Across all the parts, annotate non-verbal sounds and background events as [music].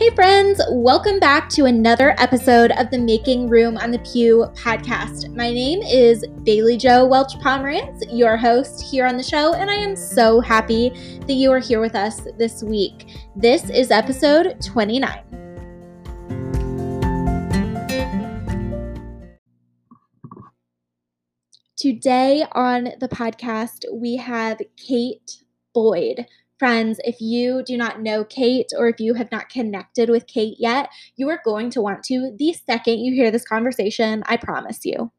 Hey, friends, welcome back to another episode of the Making Room on the Pew podcast. My name is Bailey Joe Welch Pomerantz, your host here on the show, and I am so happy that you are here with us this week. This is episode 29. Today on the podcast, we have Kate Boyd. Friends, if you do not know Kate or if you have not connected with Kate yet, you are going to want to the second you hear this conversation, I promise you.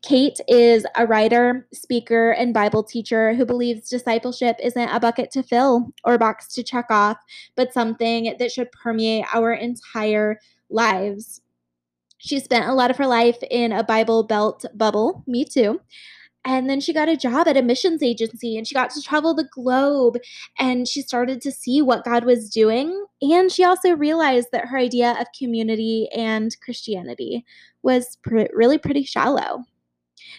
Kate is a writer, speaker, and Bible teacher who believes discipleship isn't a bucket to fill or a box to check off, but something that should permeate our entire lives. She spent a lot of her life in a Bible Belt bubble, me too, and then she got a job at a missions agency and she got to travel the globe and she started to see what God was doing. And she also realized that her idea of community and Christianity was pr- really pretty shallow.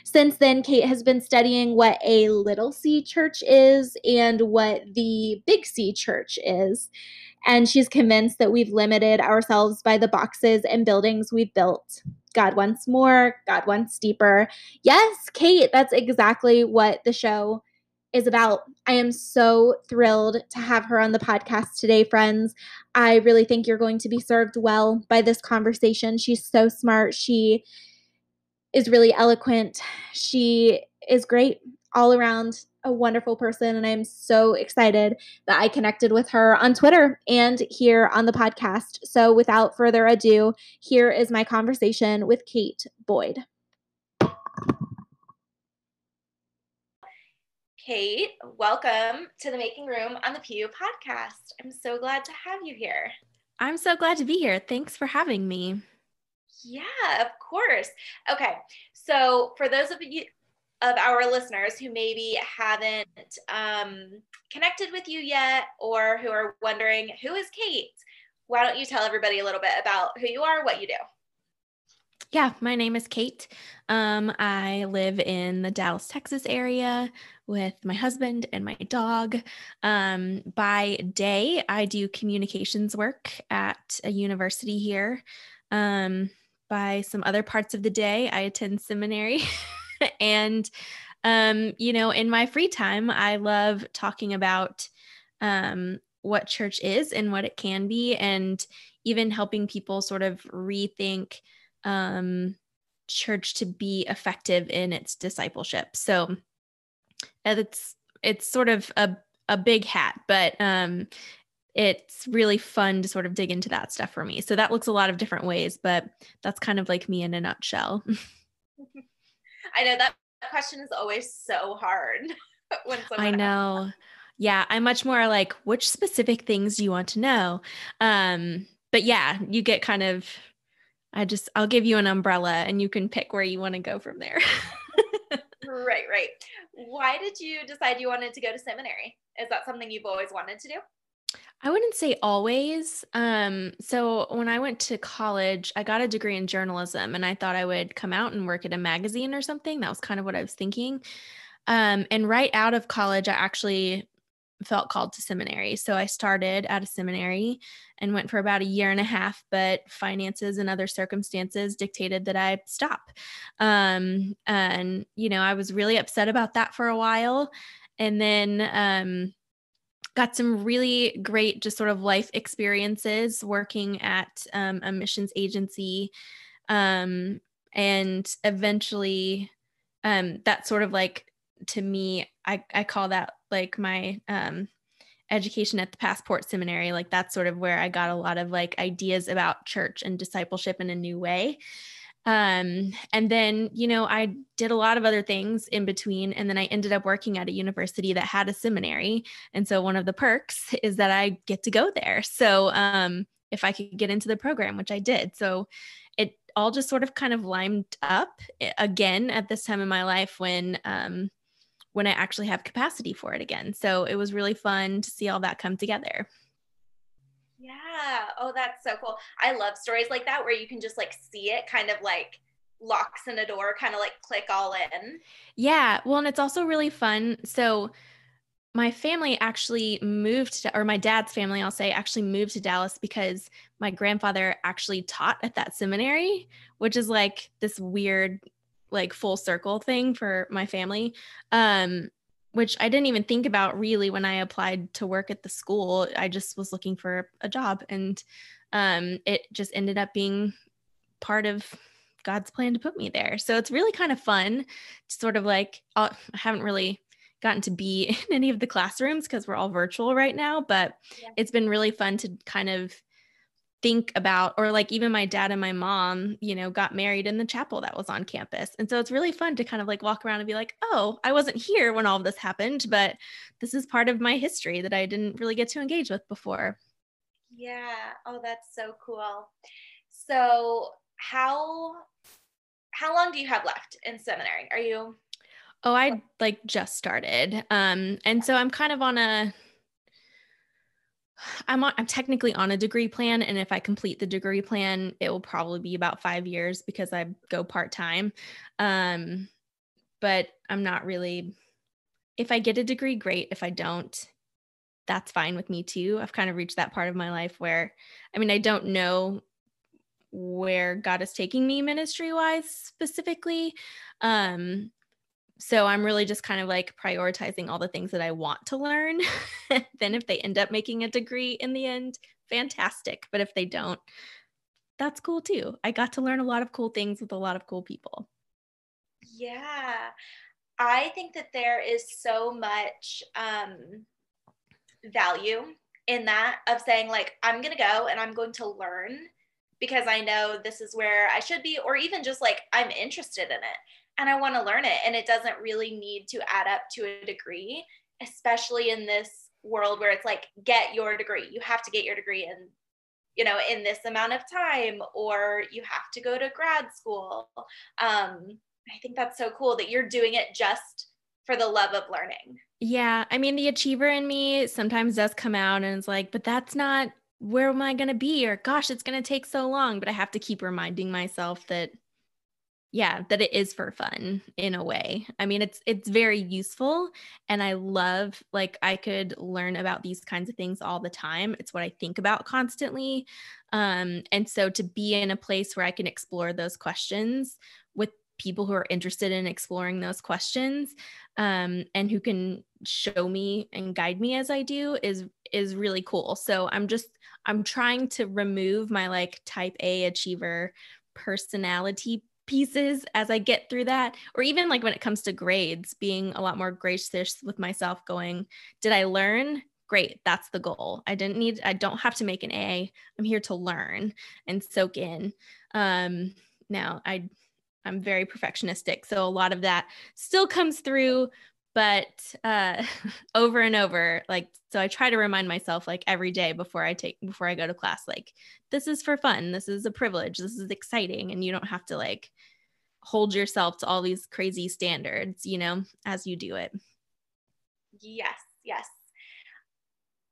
Since then, Kate has been studying what a little c church is and what the big C church is. And she's convinced that we've limited ourselves by the boxes and buildings we've built. God wants more, God wants deeper. Yes, Kate, that's exactly what the show is about. I am so thrilled to have her on the podcast today, friends. I really think you're going to be served well by this conversation. She's so smart. She is really eloquent. She is great all around a wonderful person and I'm so excited that I connected with her on Twitter and here on the podcast. So without further ado, here is my conversation with Kate Boyd. Kate, welcome to the Making Room on the Pew podcast. I'm so glad to have you here. I'm so glad to be here. Thanks for having me. Yeah, of course. Okay. So, for those of you of our listeners who maybe haven't um, connected with you yet or who are wondering who is Kate, why don't you tell everybody a little bit about who you are, what you do? Yeah, my name is Kate. Um, I live in the Dallas, Texas area with my husband and my dog. Um, by day, I do communications work at a university here. Um, by some other parts of the day, I attend seminary. [laughs] [laughs] and um, you know, in my free time, I love talking about um, what church is and what it can be, and even helping people sort of rethink um, church to be effective in its discipleship. So it's it's sort of a a big hat, but um, it's really fun to sort of dig into that stuff for me. So that looks a lot of different ways, but that's kind of like me in a nutshell. [laughs] [laughs] I know that question is always so hard [laughs] when I know. Asks. Yeah, I'm much more like which specific things do you want to know? Um, but yeah, you get kind of I just I'll give you an umbrella and you can pick where you want to go from there. [laughs] right, right. Why did you decide you wanted to go to seminary? Is that something you've always wanted to do? I wouldn't say always. Um, so when I went to college, I got a degree in journalism and I thought I would come out and work at a magazine or something. That was kind of what I was thinking. Um, and right out of college, I actually felt called to seminary. So I started at a seminary and went for about a year and a half, but finances and other circumstances dictated that I stop. Um, and, you know, I was really upset about that for a while. And then, um, got some really great just sort of life experiences working at um, a missions agency um, and eventually um, that sort of like to me I, I call that like my um, education at the passport seminary. Like that's sort of where i got a lot of like ideas about church and discipleship in a new way um, and then, you know, I did a lot of other things in between. And then I ended up working at a university that had a seminary. And so one of the perks is that I get to go there. So um, if I could get into the program, which I did. So it all just sort of kind of lined up eh, again at this time in my life when um, when I actually have capacity for it again. So it was really fun to see all that come together. Yeah. Oh, that's so cool. I love stories like that where you can just like see it kind of like locks in a door, kind of like click all in. Yeah. Well, and it's also really fun. So my family actually moved to, or my dad's family, I'll say, actually moved to Dallas because my grandfather actually taught at that seminary, which is like this weird, like full circle thing for my family. Um, which I didn't even think about really when I applied to work at the school. I just was looking for a job and um, it just ended up being part of God's plan to put me there. So it's really kind of fun to sort of like, uh, I haven't really gotten to be [laughs] in any of the classrooms because we're all virtual right now, but yeah. it's been really fun to kind of think about or like even my dad and my mom you know got married in the chapel that was on campus. And so it's really fun to kind of like walk around and be like oh i wasn't here when all of this happened but this is part of my history that i didn't really get to engage with before. Yeah. Oh that's so cool. So how how long do you have left in seminary? Are you oh i like just started. Um and so i'm kind of on a I'm on, I'm technically on a degree plan, and if I complete the degree plan, it will probably be about five years because I go part time. Um, but I'm not really. If I get a degree, great. If I don't, that's fine with me too. I've kind of reached that part of my life where, I mean, I don't know where God is taking me ministry wise specifically. Um, so I'm really just kind of like prioritizing all the things that I want to learn. [laughs] then if they end up making a degree in the end, fantastic. But if they don't, that's cool too. I got to learn a lot of cool things with a lot of cool people. Yeah. I think that there is so much um, value in that of saying, like, I'm to go and I'm going to learn because I know this is where I should be, or even just like I'm interested in it and I want to learn it. And it doesn't really need to add up to a degree, especially in this world where it's like, get your degree. You have to get your degree in, you know, in this amount of time, or you have to go to grad school. Um, I think that's so cool that you're doing it just for the love of learning. Yeah. I mean, the achiever in me sometimes does come out and it's like, but that's not where am I going to be? Or gosh, it's going to take so long. But I have to keep reminding myself that yeah that it is for fun in a way. I mean it's it's very useful and i love like i could learn about these kinds of things all the time. It's what i think about constantly. Um and so to be in a place where i can explore those questions with people who are interested in exploring those questions um, and who can show me and guide me as i do is is really cool. So i'm just i'm trying to remove my like type a achiever personality pieces as I get through that, or even like when it comes to grades, being a lot more gracious with myself, going, Did I learn? Great, that's the goal. I didn't need, I don't have to make an A. I'm here to learn and soak in. Um, now, I, I'm very perfectionistic. So a lot of that still comes through, but uh, [laughs] over and over like so i try to remind myself like every day before i take before i go to class like this is for fun. This is a privilege. This is exciting. And you don't have to like hold yourself to all these crazy standards you know as you do it. Yes yes.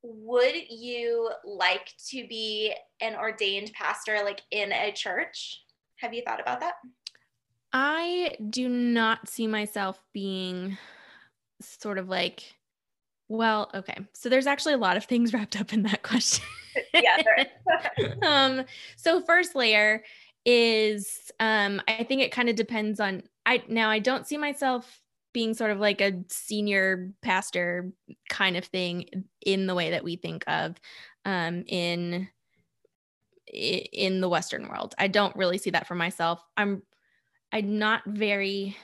Would you like to be an ordained pastor like in a church? Have you thought about that? I do not see myself being sort of like, well, okay. So there's actually a lot of things [laughs] wrapped up in that question. yeah. [laughs] um, so first layer is um, I think it kind of depends on I now I don't see myself being sort of like a senior pastor kind of thing in the way that we think of um, in in the western world i don't really see that for myself i'm i'm not very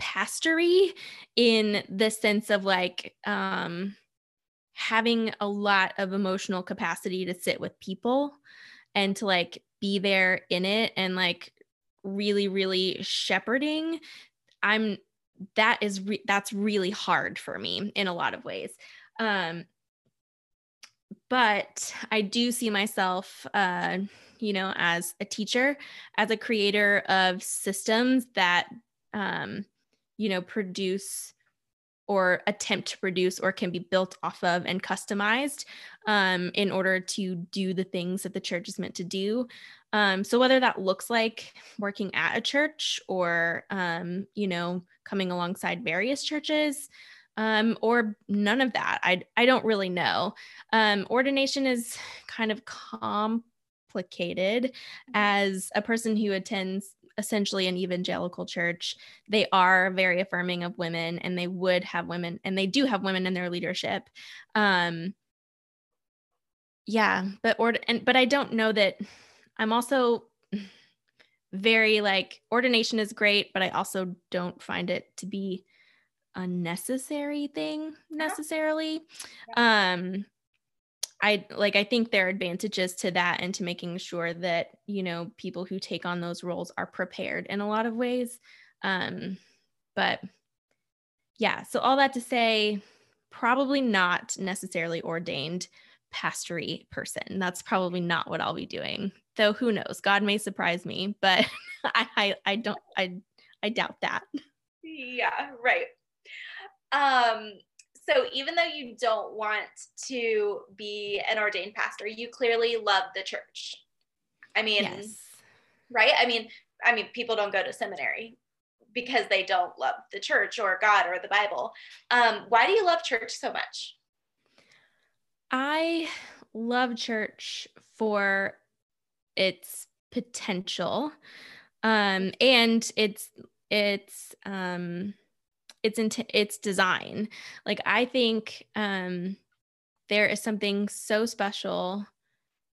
pastory in the sense of like um, having a lot of emotional capacity to sit with people and to like be there in it and like really really shepherding i'm that is re- that's really hard for me in a lot of ways. Um but i do see myself uh you know as a teacher as a creator of systems that um you know, produce or attempt to produce or can be built off of and customized um, in order to do the things that the church is meant to do. Um, so whether that looks like working at a church or, um, you know, coming alongside various churches, um, or none of that. I I don't really know. Um, ordination is kind of complicated. Mm-hmm. As a person who attends essentially an evangelical church, they are very affirming of women, and they would have women, and they do have women in their leadership. Um, yeah, but or and but I don't know that. I'm also very like ordination is great, but I also don't find it to be a necessary thing necessarily. Um I like I think there are advantages to that and to making sure that, you know, people who take on those roles are prepared in a lot of ways. Um but yeah, so all that to say probably not necessarily ordained pastory person. That's probably not what I'll be doing. Though who knows? God may surprise me, but [laughs] I, I I don't I I doubt that. Yeah, right. Um, so even though you don't want to be an ordained pastor, you clearly love the church. I mean, yes. right? I mean, I mean, people don't go to seminary because they don't love the church or God or the Bible. Um, why do you love church so much? I love church for its potential um, and its its um, its int- its design. Like I think um, there is something so special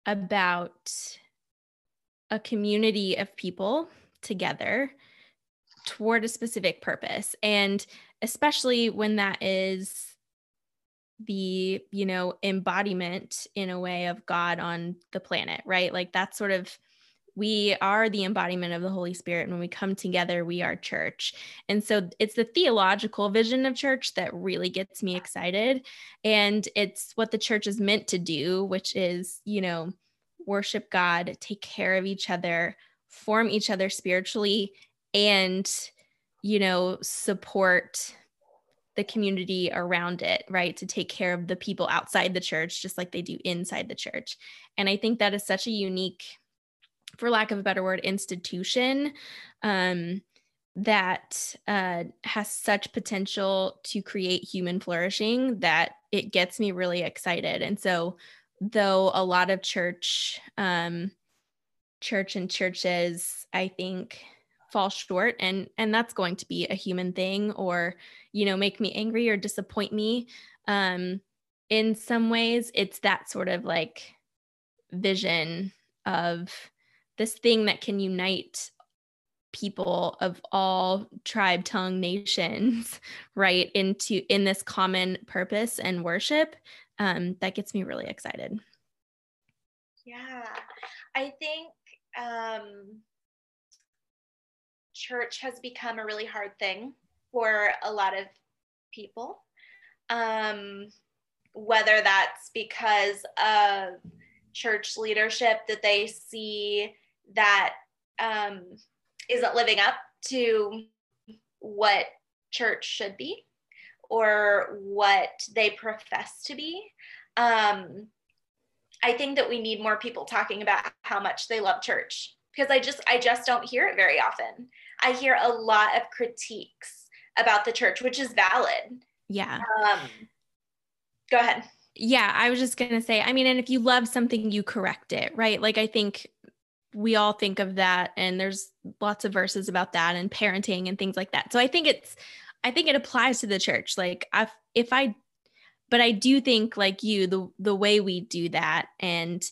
about a community of people together toward a specific purpose and especially when that is the you know embodiment in a way of god on the planet right like that's sort of we are the embodiment of the Holy Spirit. And when we come together, we are church. And so it's the theological vision of church that really gets me excited. And it's what the church is meant to do, which is, you know, worship God, take care of each other, form each other spiritually, and, you know, support the community around it, right? To take care of the people outside the church, just like they do inside the church. And I think that is such a unique for lack of a better word, institution um, that uh, has such potential to create human flourishing that it gets me really excited. And so, though a lot of church, um, church and churches, I think fall short and and that's going to be a human thing or you know make me angry or disappoint me um in some ways it's that sort of like vision of this thing that can unite people of all tribe tongue nations [laughs] right into in this common purpose and worship um, that gets me really excited. Yeah. I think um, church has become a really hard thing for a lot of people. Um, whether that's because of church leadership that they see that um, not living up to what church should be or what they profess to be. Um, I think that we need more people talking about how much they love church because I just I just don't hear it very often. I hear a lot of critiques about the church, which is valid. Yeah. Um, go ahead. Yeah, I was just gonna say. I mean, and if you love something, you correct it, right? Like I think we all think of that and there's lots of verses about that and parenting and things like that. So i think it's i think it applies to the church. Like i if i but i do think like you the the way we do that and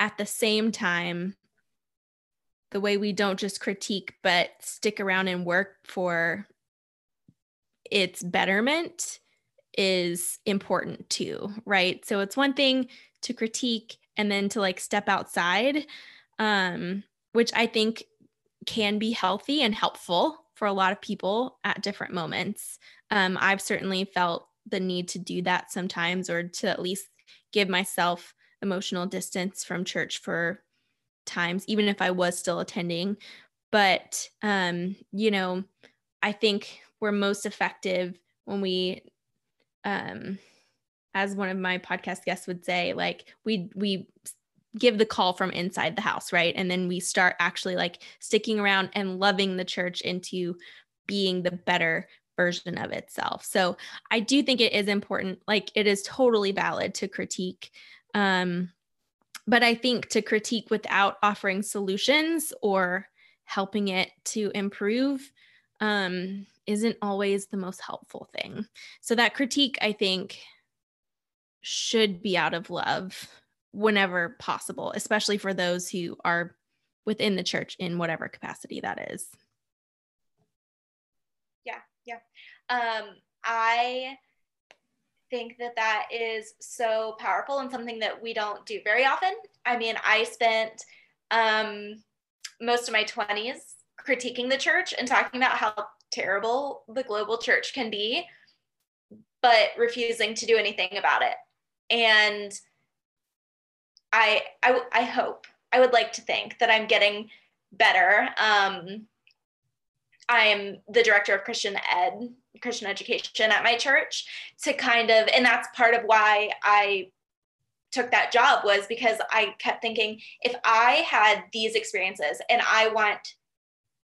at the same time the way we don't just critique but stick around and work for its betterment is important too right? So it's one thing to critique and then to like step outside um, which I think can be healthy and helpful for a lot of people at different moments. Um, I've certainly felt the need to do that sometimes, or to at least give myself emotional distance from church for times, even if I was still attending. But, um, you know, I think we're most effective when we, um, as one of my podcast guests would say, like we we give the call from inside the house, right? And then we start actually like sticking around and loving the church into being the better version of itself. So I do think it is important, like it is totally valid to critique. Um, but I think to critique without offering solutions or helping it to improve um, isn't always the most helpful thing. So that critique, I think, should be out of love whenever possible, especially for those who are within the church in whatever capacity that is. Yeah, yeah. Um, I think that that is so powerful and something that we don't do very often. I mean, I spent um, most of my 20s critiquing the church and talking about how terrible the global church can be, but refusing to do anything about it. And I, I, I hope, I would like to think that I'm getting better. Um, I'm the director of Christian Ed, Christian education at my church to kind of, and that's part of why I took that job was because I kept thinking if I had these experiences and I want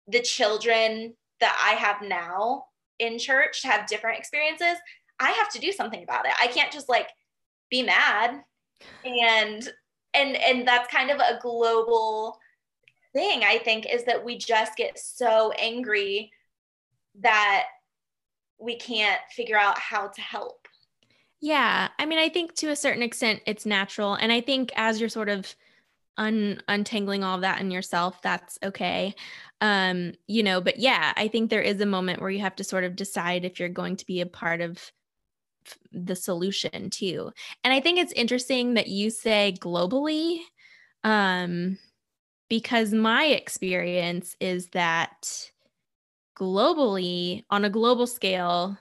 the children that I have now in church to have different experiences, I have to do something about it. I can't just like be mad and and and that's kind of a global thing I think is that we just get so angry that we can't figure out how to help. Yeah. I mean, I think to a certain extent it's natural. And I think as you're sort of un- untangling all of that in yourself, that's okay. Um, you know, but yeah, I think there is a moment where you have to sort of decide if you're going to be a part of the solution too. And I think it's interesting that you say globally, um, because my experience is that globally, on a global scale,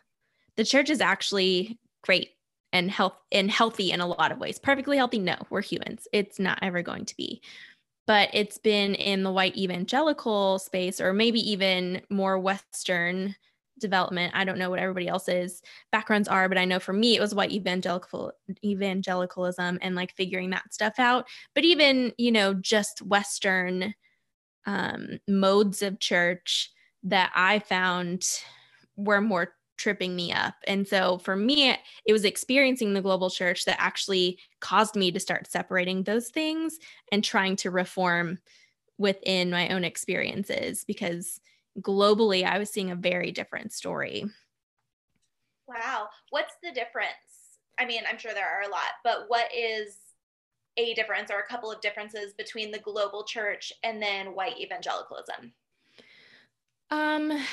the church is actually great and health and healthy in a lot of ways. Perfectly healthy? No, we're humans. It's not ever going to be. But it's been in the white evangelical space, or maybe even more Western development. I don't know what everybody else's backgrounds are, but I know for me it was white evangelical evangelicalism and like figuring that stuff out. But even, you know, just Western um, modes of church that I found were more tripping me up. And so for me, it was experiencing the global church that actually caused me to start separating those things and trying to reform within my own experiences because globally I was seeing a very different story. Wow. What's the difference? I mean, I'm sure there are a lot, but what is a difference or a couple of differences between the global church and then white evangelicalism? Um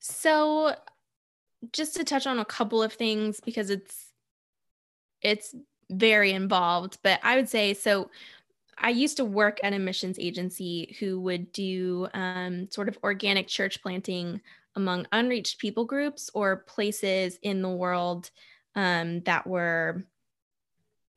so just to touch on a couple of things because it's it's very involved, but I would say so I used to work at a missions agency who would do um, sort of organic church planting among unreached people groups or places in the world um, that were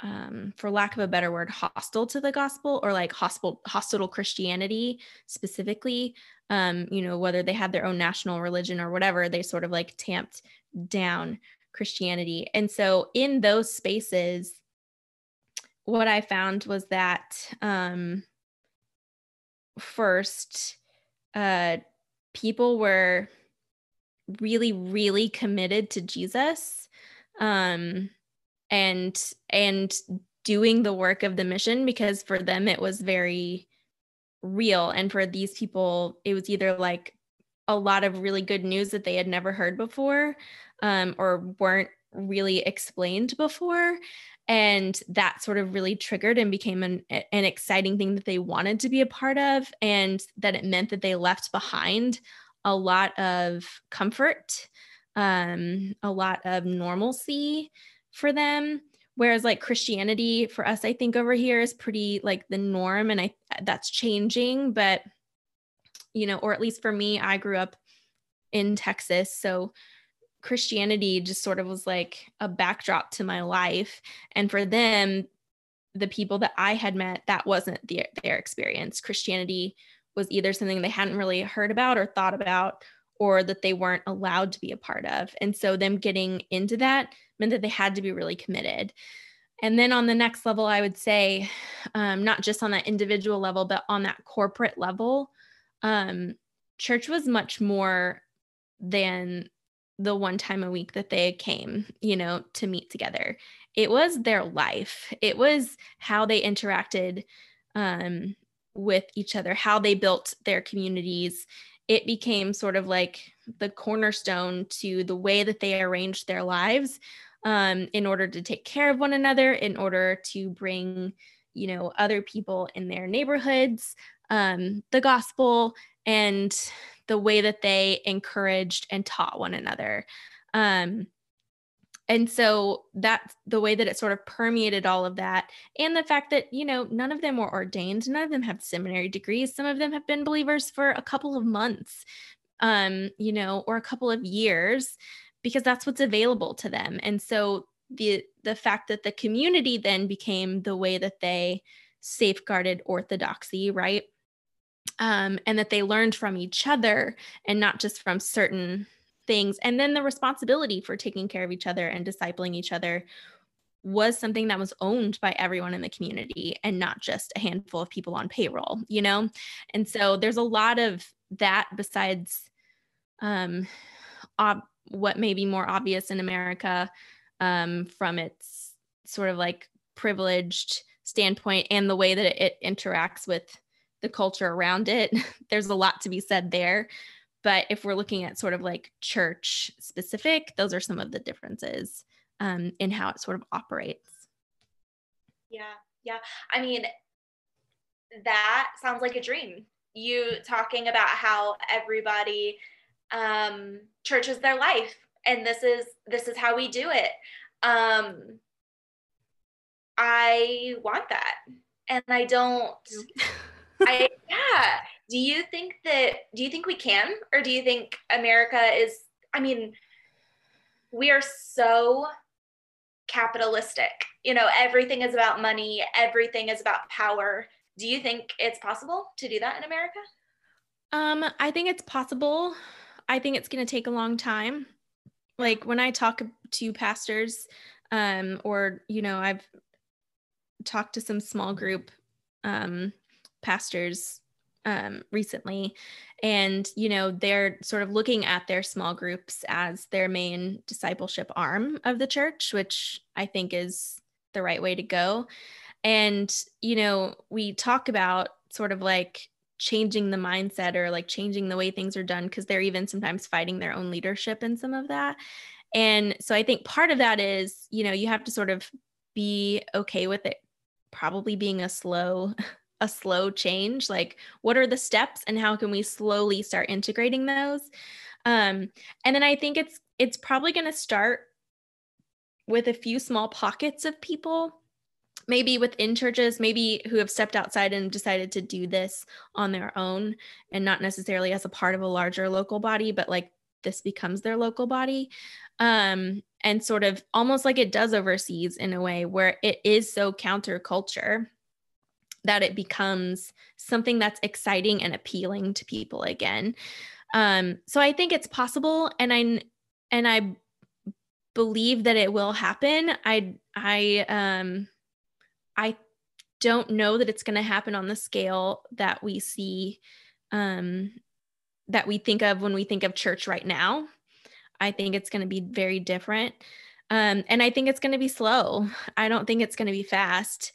um, for lack of a better word, hostile to the gospel or like hostile, hostile Christianity specifically. Um, you know, whether they had their own national religion or whatever, they sort of like tamped down Christianity. And so in those spaces, what I found was that um, first, uh, people were really, really committed to Jesus. Um, and and doing the work of the mission because for them it was very real and for these people it was either like a lot of really good news that they had never heard before um, or weren't really explained before and that sort of really triggered and became an, an exciting thing that they wanted to be a part of and that it meant that they left behind a lot of comfort um, a lot of normalcy for them. Whereas like christianity for us i think over here is pretty like the norm and i that's changing but you know or at least for me i grew up in texas so christianity just sort of was like a backdrop to my life. And for them the people that i had met that wasn't the, their experience. Christianity was either something they hadn't really heard about or thought about or that they weren't allowed to be a part of. And so them getting into that meant that they had to be really committed. And then on the next level, I would say, um, not just on that individual level, but on that corporate level, um, church was much more than the one time a week that they came, you know, to meet together. It was their life. It was how they interacted um, with each other, how they built their communities. It became sort of like the cornerstone to the way that they arranged their lives um, in order to take care of one another, in order to bring, you know, other people in their neighborhoods um, the gospel and the way that they encouraged and taught one another. Um, and so that's the way that it sort of permeated all of that. And the fact that you know none of them were ordained none of them have seminary degrees some of them have been believers for a couple of months um you know or a couple of years because that's what's available to them. And so the the fact that the community then became the way that they safeguarded orthodoxy right um, and that they learned from each other and not just from certain things. And then the responsibility for taking care of each other and discipling each other was something that was owned by everyone in the community and not just a handful of people on payroll, you know? And so there's a lot of that besides um, ob- what may be more obvious in America um, from its sort of like privileged standpoint and the way that it interacts with the culture around it. [laughs] There's a lot to be said there. But if we're looking at sort of like church specific, those are some of the differences um, in how it sort of operates. Yeah, yeah. I mean, that sounds like a dream. You talking about how everybody um, church is their life, and this is this is how we do it. Um, I want that, and I don't. [laughs] I yeah. Do you think that do you think we can or do you think America is I mean we are so capitalistic. You know, everything is about money, everything is about power. Do you think it's possible to do that in America? Um, I think it's possible. I think it's going to take a long time. Like when I talk to pastors, um, or you know, I've talked to some small group um, pastors um, recently. And you know they're sort of looking at their small groups as their main discipleship arm of the church which i think is the right way to go. And you know we talk about sort of like changing the mindset or like changing the way things are done because they're even sometimes fighting their own leadership in some of that. And so i think part of that is you know you have to sort of be okay with it probably being a slow [laughs] a slow change like what are the steps and how can we slowly start integrating those? Um, and then i think it's it's probably going to start with a few small pockets of people maybe within churches maybe who have stepped outside and decided to do this on their own and not necessarily as a part of a larger local body but like this becomes their local body. Um, and sort of almost like it does overseas in a way where it is so counterculture that it becomes something that's exciting and appealing to people again. Um, so I think it's possible, and I and I believe that it will happen. I I um I don't know that it's going to happen on the scale that we see um that we think of when we think of church right now. I think it's going to be very different. Um, and I think it's going to be slow. I don't think it's going to be fast.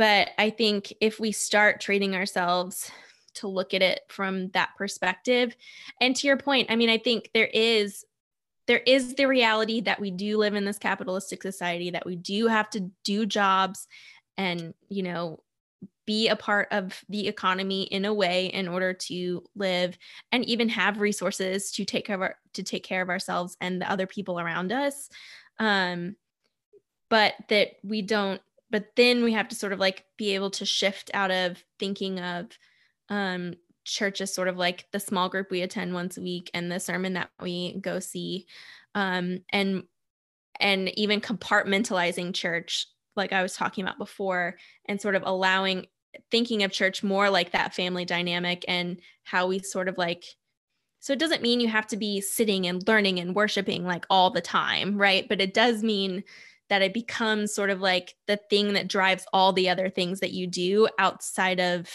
But I think if we start treating ourselves to look at it from that perspective, and to your point, I mean, I think there is there is the reality that we do live in this capitalistic society that we do have to do jobs and you know be a part of the economy in a way in order to live and even have resources to take care of our, to take care of ourselves and the other people around us. Um, but that we don't but then we have to sort of like be able to shift out of thinking of um, church as sort of like the small group we attend once a week and the sermon that we go see um, and and even compartmentalizing church like i was talking about before and sort of allowing thinking of church more like that family dynamic and how we sort of like so it doesn't mean you have to be sitting and learning and worshiping like all the time right? But it does mean that it becomes sort of like the thing that drives all the other things that you do outside of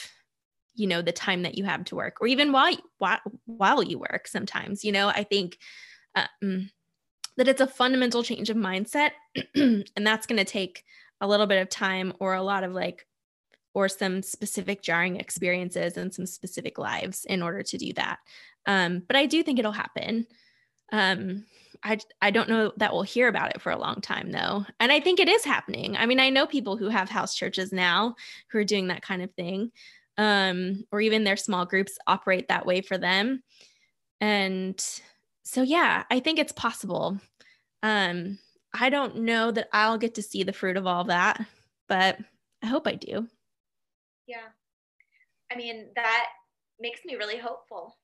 you know the time that you have to work or even while while, while you work sometimes you know i think um, that it's a fundamental change of mindset [clears throat] and that's going to take a little bit of time or a lot of like or some specific jarring experiences and some specific lives in order to do that. Um, but i do think it'll happen. Um, I, I don't know that we'll hear about it for a long time though. And I think it is happening. I mean, I know people who have house churches now who are doing that kind of thing. Um, or even their small groups operate that way for them. And so yeah, I think it's possible. Um, I don't know that I'll get to see the fruit of all that, but I hope I do. Yeah. I mean, that makes me really hopeful.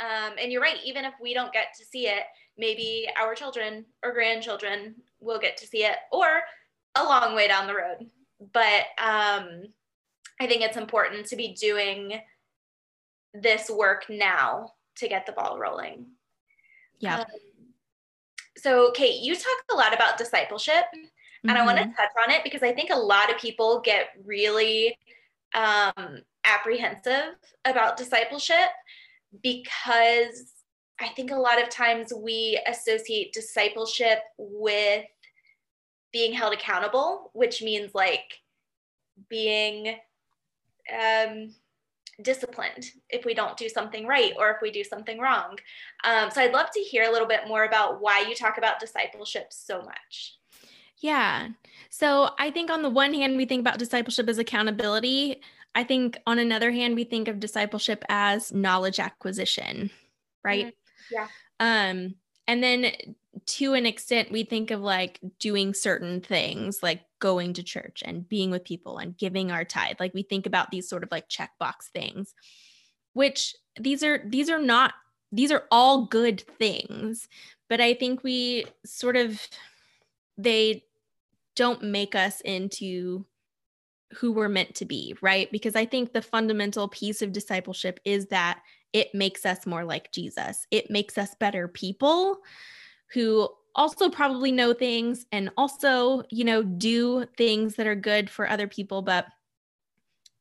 Um, and you're right, even if we don't get to see it, maybe our children or grandchildren will get to see it or a long way down the road. But um, I think it's important to be doing this work now to get the ball rolling. Yeah. Um, so, Kate, you talk a lot about discipleship, mm-hmm. and I want to touch on it because I think a lot of people get really um, apprehensive about discipleship because I think a lot of times we associate discipleship with being held accountable, which means like being um, disciplined if we don't do something right or if we do something wrong. Um, so I'd love to hear a little bit more about why you talk about discipleship so much. Yeah. So I think on the one hand, we think about discipleship as accountability. I think on another hand, we think of discipleship as knowledge acquisition, right? Mm-hmm. Yeah. Um, and then to an extent, we think of like doing certain things, like going to church and being with people and giving our tithe. Like we think about these sort of like checkbox things, which these are these are not these are all good things, but I think we sort of they don't make us into who we're meant to be, right? Because I think the fundamental piece of discipleship is that it makes us more like Jesus. It makes us better people who also probably know things and also, you know, do things that are good for other people, but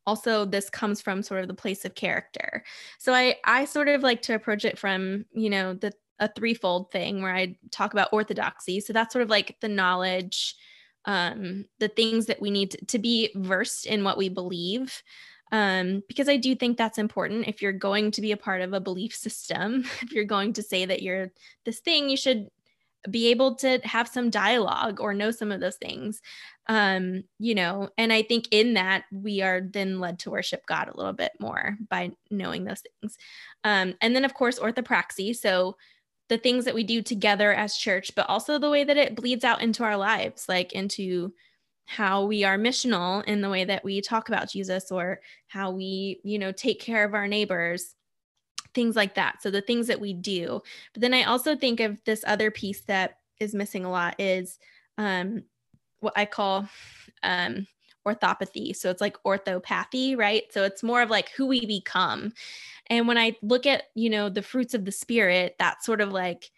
also this comes from sort of the place of character. So I I sort of like to approach it from, you know, the a threefold thing where I talk about orthodoxy. So that's sort of like the knowledge, um, the things that we need to, to be versed in what we believe um, because I do think that's important. If you're going to be a part of a belief system, [laughs] if you're going to say that you're this thing, you should be able to have some dialogue or know some of those things um you know and i think in that we are then led to worship god a little bit more by knowing those things um and then of course orthopraxy so the things that we do together as church but also the way that it bleeds out into our lives like into how we are missional in the way that we talk about Jesus or how we, you know, take care of our neighbors, things like that. So the things that we do. But then I also think of this other piece that is missing a lot is um, what I call um, orthopathy. So it's like orthopathy, right? So it's more of like who we become. And when I look at, you know, the fruits of the spirit, that's sort of like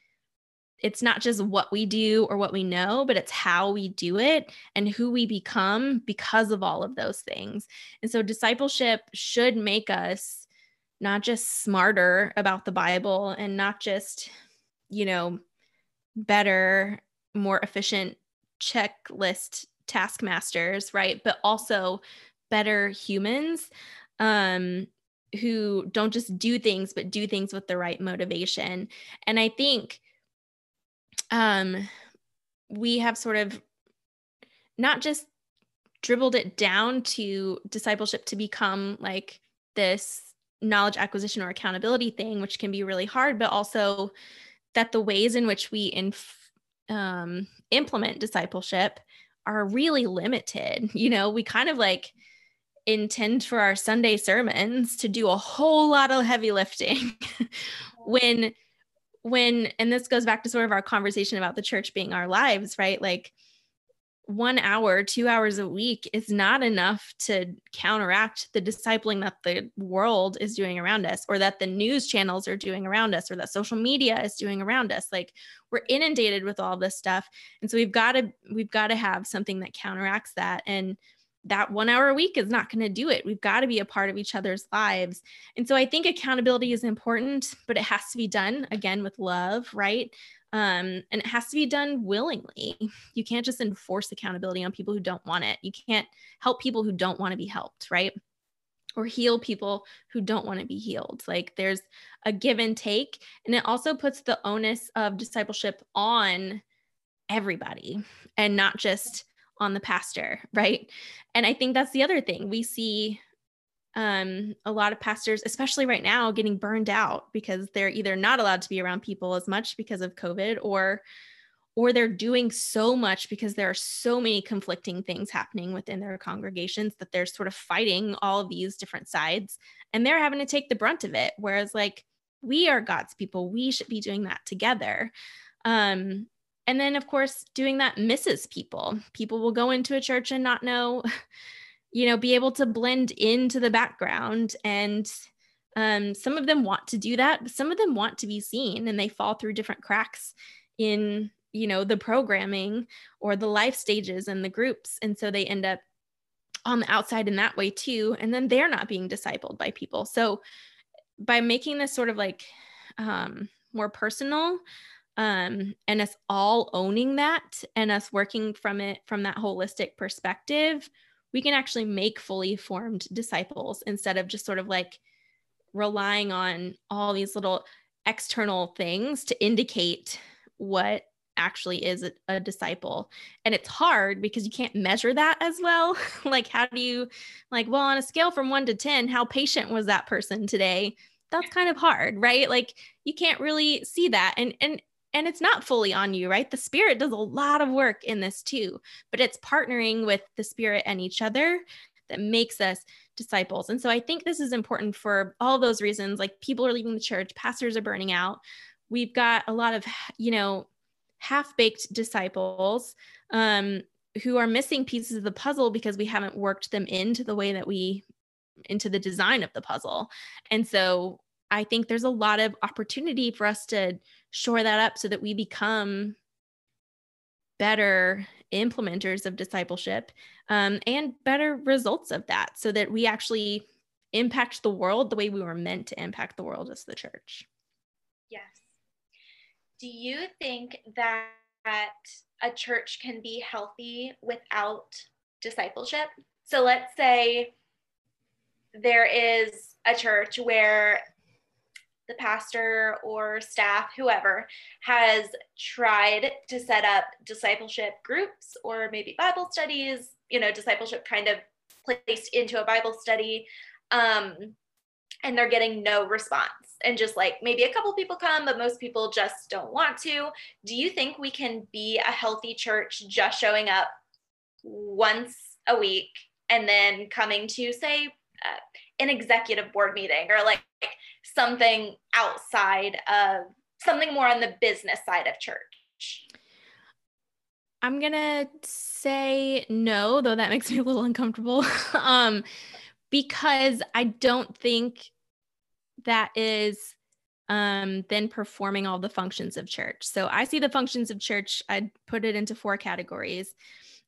it's not just what we do or what we know, but it's how we do it and who we become because of all of those things. And so discipleship should make us not just smarter about the Bible and not just, you know, better, more efficient checklist taskmasters, right? But also better humans um who don't just do things but do things with the right motivation. And I think um, we have sort of not just dribbled it down to discipleship to become like this knowledge acquisition or accountability thing, which can be really hard, but also that the ways in which we inf- um, implement discipleship are really limited. [laughs] You know, we kind of like intend for our Sunday sermons to do a whole lot of heavy lifting [laughs] when when and this goes back to sort of our conversation about the church being our lives right? Like one hour two hours a week is not enough to counteract the discipling that the world is doing around us or that the news channels are doing around us or that social media is doing around us. Like we're inundated with all this stuff. And so we've got to we've got to have something that counteracts that. And that one hour a week is not going to do it. We've got to be a part of each other's lives. And so I think accountability is important, but it has to be done again with love, right? Um, and it has to be done willingly. You can't just enforce accountability on people who don't want it. You can't help people who don't want to be helped, right? Or heal people who don't want to be healed. Like there's a give and take. And it also puts the onus of discipleship on everybody and not just on the pastor, [laughs] right? And I think that's the other thing. We see um, a lot of pastors, especially right now, getting burned out because they're either not allowed to be around people as much because of COVID or or they're doing so much because there are so many conflicting things happening within their congregations that they're sort of fighting all of these different sides and they're having to take the brunt of it whereas like we are God's people we should be doing that together um and then of course doing that misses people. People will go into a church and not know [laughs] you know be able to blend into the background. And um, some of them want to do that but some of them want to be seen and they fall through different cracks in you know the programming or the life stages and the groups. And so they end up on the outside in that way too. And then they're not being discipled by people. So by making this sort of like um, more personal um, and us all owning that and us working from it from that holistic perspective, we can actually make fully formed disciples instead of just sort of like relying on all these little external things to indicate what actually is a, a, disciple. And it's hard because you can't measure that as well. [laughs] Like how do you like well on a scale from 1 to 10 how patient was that person today? That's kind of hard right? Like you can't really see that. And and and it's not fully on you, right? The spirit does a lot of work in this too, but it's partnering with the spirit and each other that makes us disciples. And so I think this is important for all those reasons. Like people are leaving the church, pastors are burning out. We've got a lot of, you know, half baked disciples um, who are missing pieces of the puzzle because we haven't worked them into the way that we, into the design of the puzzle. And so I think there's a lot of opportunity for us to shore that up so that we become better implementers of discipleship um, and better results of that so that we actually impact the world the way we were meant to impact the world as the church. Yes. Do you think that a church can be healthy without discipleship? So let's say there is a church where the pastor or staff, whoever, has tried to set up discipleship groups or maybe Bible studies, you know, discipleship kind of placed into a Bible study. Um, and they're getting no response. And just like maybe a couple people come, but most people just don't want to. Do you think we can be a healthy church just showing up once a week and then coming to, say, uh, an executive board meeting or like something outside of something more on the business side of church? I'm gonna say no, though that makes me a little uncomfortable. [laughs] um, because I don't think that is um, then performing all the functions of church. So I see the functions of church, I'd put it into four categories,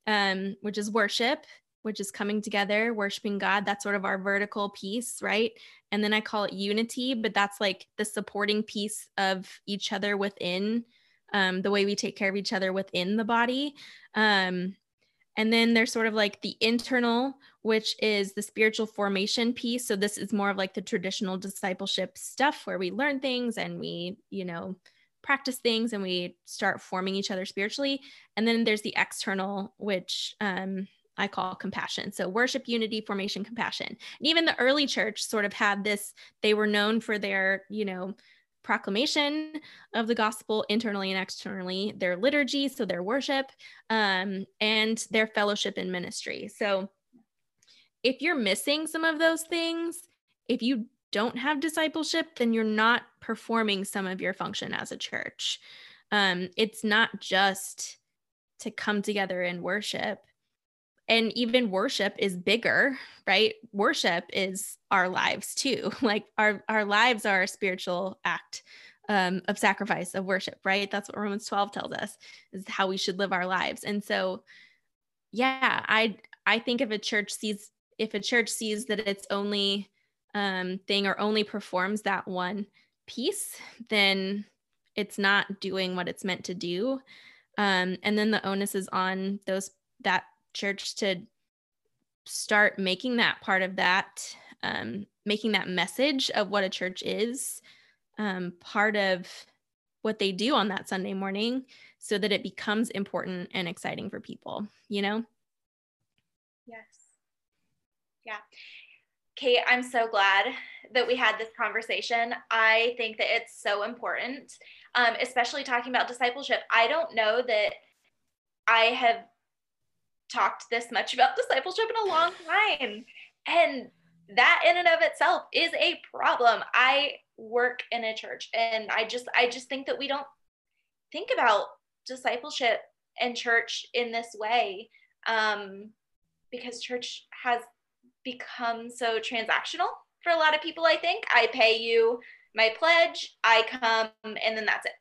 um, which is worship, which is coming together, worshiping God. That's sort of our vertical piece, right? And then I call it unity, but that's like the supporting piece of each other within um, the way we take care of each other within the body. Um, and then there's sort of like the internal, which is the spiritual formation piece. So this is more of like the traditional discipleship stuff where we learn things and we, you know, practice things and we start forming each other spiritually. And then there's the external, which um, I call compassion. So worship, unity, formation, compassion. And even the early church sort of had this, they were known for their, you know, proclamation of the gospel internally and externally, their liturgy, so their worship, um, and their fellowship and ministry. So if you're missing some of those things, if you don't have discipleship, then you're not performing some of your function as a church. Um, it's not just to come together and worship and even worship is bigger right? Worship is our lives too. [laughs] Like our our lives are a spiritual act um, of sacrifice of worship right? That's what romans 12 tells us is how we should live our lives. And so yeah i I think if a church sees if a church sees that its only um, thing or only performs that one piece, then it's not doing what it's meant to do. Um, and then the onus is on those that church to start making that part of that, um, making that message of what a church is um, part of what they do on that Sunday morning so that it becomes important and exciting for people, you know? Yes. Yeah. Kate, I'm so glad that we had this conversation. I think that it's so important, um, especially talking about discipleship. I don't know that I have talked this much about discipleship in a long time. And that in and of itself is a problem. I work in a church and I just I just think that we don't think about discipleship and church in this way um, because church has become so transactional for a lot of people i think i pay you my pledge i come and then that's it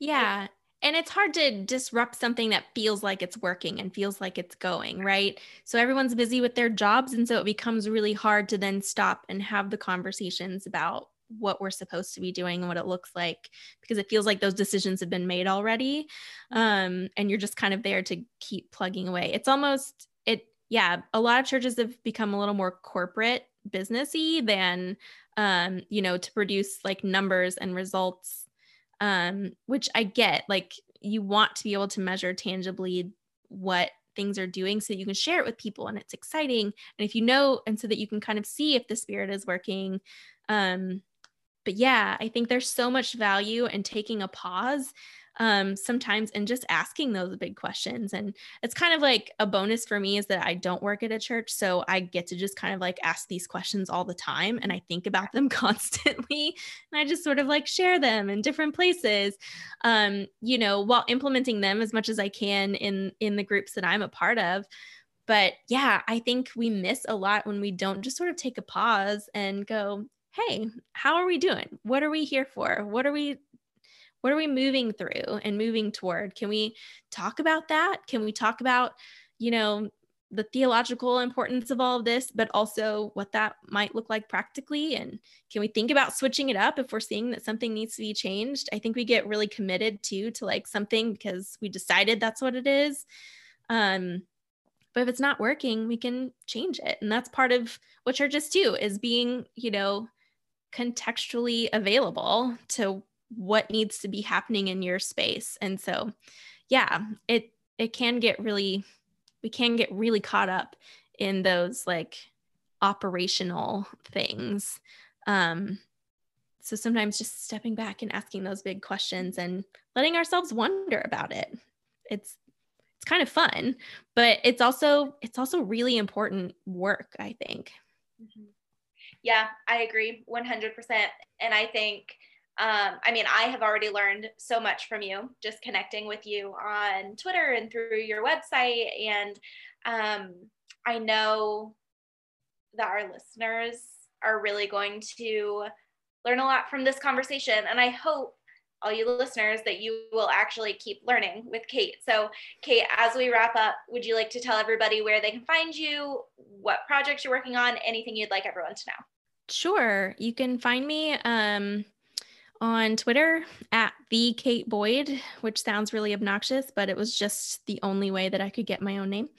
yeah and it's hard to disrupt something that feels like it's working and feels like it's going right? So everyone's busy with their jobs and so it becomes really hard to then stop and have the conversations about what we're supposed to be doing and what it looks like because it feels like those decisions have been made already um, and you're just kind of there to keep plugging away. It's almost it yeah a lot of churches have become a little more corporate businessy than um, you know to produce like numbers and results um, which i get like you want to be able to measure tangibly what things are doing so you can share it with people and it's exciting. And if you know and so that you can kind of see if the spirit is working. Um but yeah, I think there's so much value in taking a pause um, sometimes and just asking those big questions. And it's kind of like a bonus for me is that I don't work at a church. So I get to just kind of like ask these questions all the time and I think about them [laughs] constantly. And I just sort of like share them in different places, um, you know, while implementing them as much as I can in in the groups that I'm a part of. But yeah, I think we miss a lot when we don't just sort of take a pause and go, hey, how are we doing? What are we here for? What are we what are we moving through and moving toward? Can we talk about that? Can we talk about, you know, the theological importance of all of this, but also what that might look like practically. And can we think about switching it up if we're seeing that something needs to be changed? I think we get really committed to to like something because we decided that's what it is. Um, but if it's not working, we can change it. And that's part of what churches do is being, you know, contextually available to what needs to be happening in your space. And so, yeah, it it can get really we can get really caught up in those like operational things. Um so sometimes just stepping back and asking those big questions and letting ourselves wonder about it. It's it's kind of fun, but it's also it's also really important work, I think. Mm-hmm. Yeah, I agree 100%. And I think, um, I mean, I have already learned so much from you just connecting with you on Twitter and through your website. And um, I know that our listeners are really going to learn a lot from this conversation. And I hope all you listeners that you will actually keep learning with Kate. So, Kate, as we wrap up, would you like to tell everybody where they can find you, what projects you're working on, anything you'd like everyone to know? Sure. You can find me um, on Twitter at the Kate Boyd, which sounds really obnoxious, but it was just the only way that I could get my own name.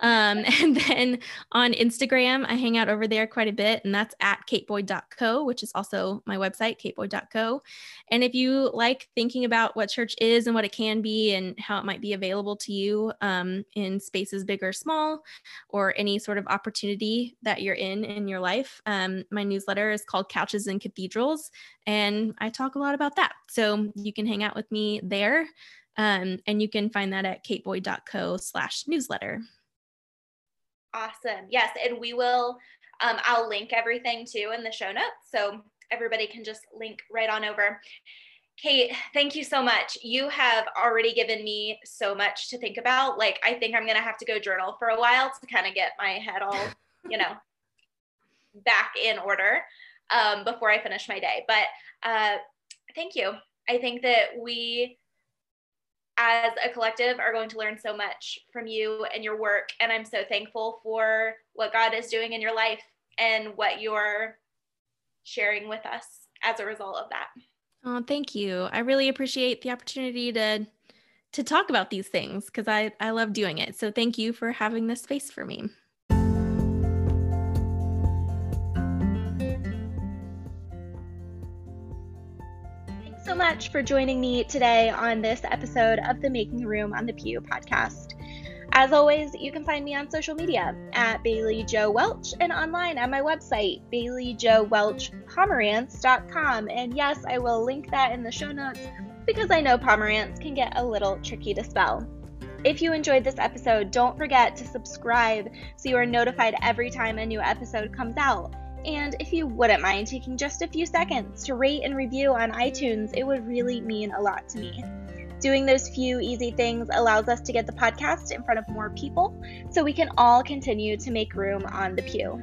Um, [laughs] and then on Instagram, I hang out over there quite a bit, and that's at kateboyd.co, which is also my website, kateboyd.co. And if you like thinking about what church is and what it can be and how it might be available to you um, in spaces big or small, or any sort of opportunity that you're in in your life, um, my newsletter is called Couches and Cathedrals, and I talk a lot about that. So you can hang out with me there. Um, and you can find that at kateboyd.co slash newsletter. Awesome. Yes. And we will, um, I'll link everything too in the show notes. So everybody can just link right on over. Kate, thank you so much. You have already given me so much to think about. Like, I think I'm going to have to go journal for a while to kind of get my head all, you know, [laughs] back in order um, before I finish my day. But uh, thank you. I think that we, as a collective are going to learn so much from you and your work. And I'm so thankful for what God is doing in your life and what you're sharing with us as a result of that. Oh, thank you. I really appreciate the opportunity to to talk about these things because I, I love doing it. So thank you for having this space for me. Much for joining me today on this episode of the Making Room on the Pew podcast. As always, you can find me on social media at Bailey Joe Welch and online at my website, BaileyJoeWelchPomerantz.com. And yes, I will link that in the show notes because I know Pomerantz can get a little tricky to spell. If you enjoyed this episode, don't forget to subscribe so you are notified every time a new episode comes out. And if you wouldn't mind taking just a few seconds to rate and review on iTunes, it would really mean a lot to me. Doing those few easy things allows us to get the podcast in front of more people so we can all continue to make room on the pew.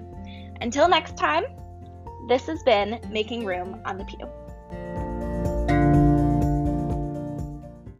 Until next time, this has been Making Room on the Pew.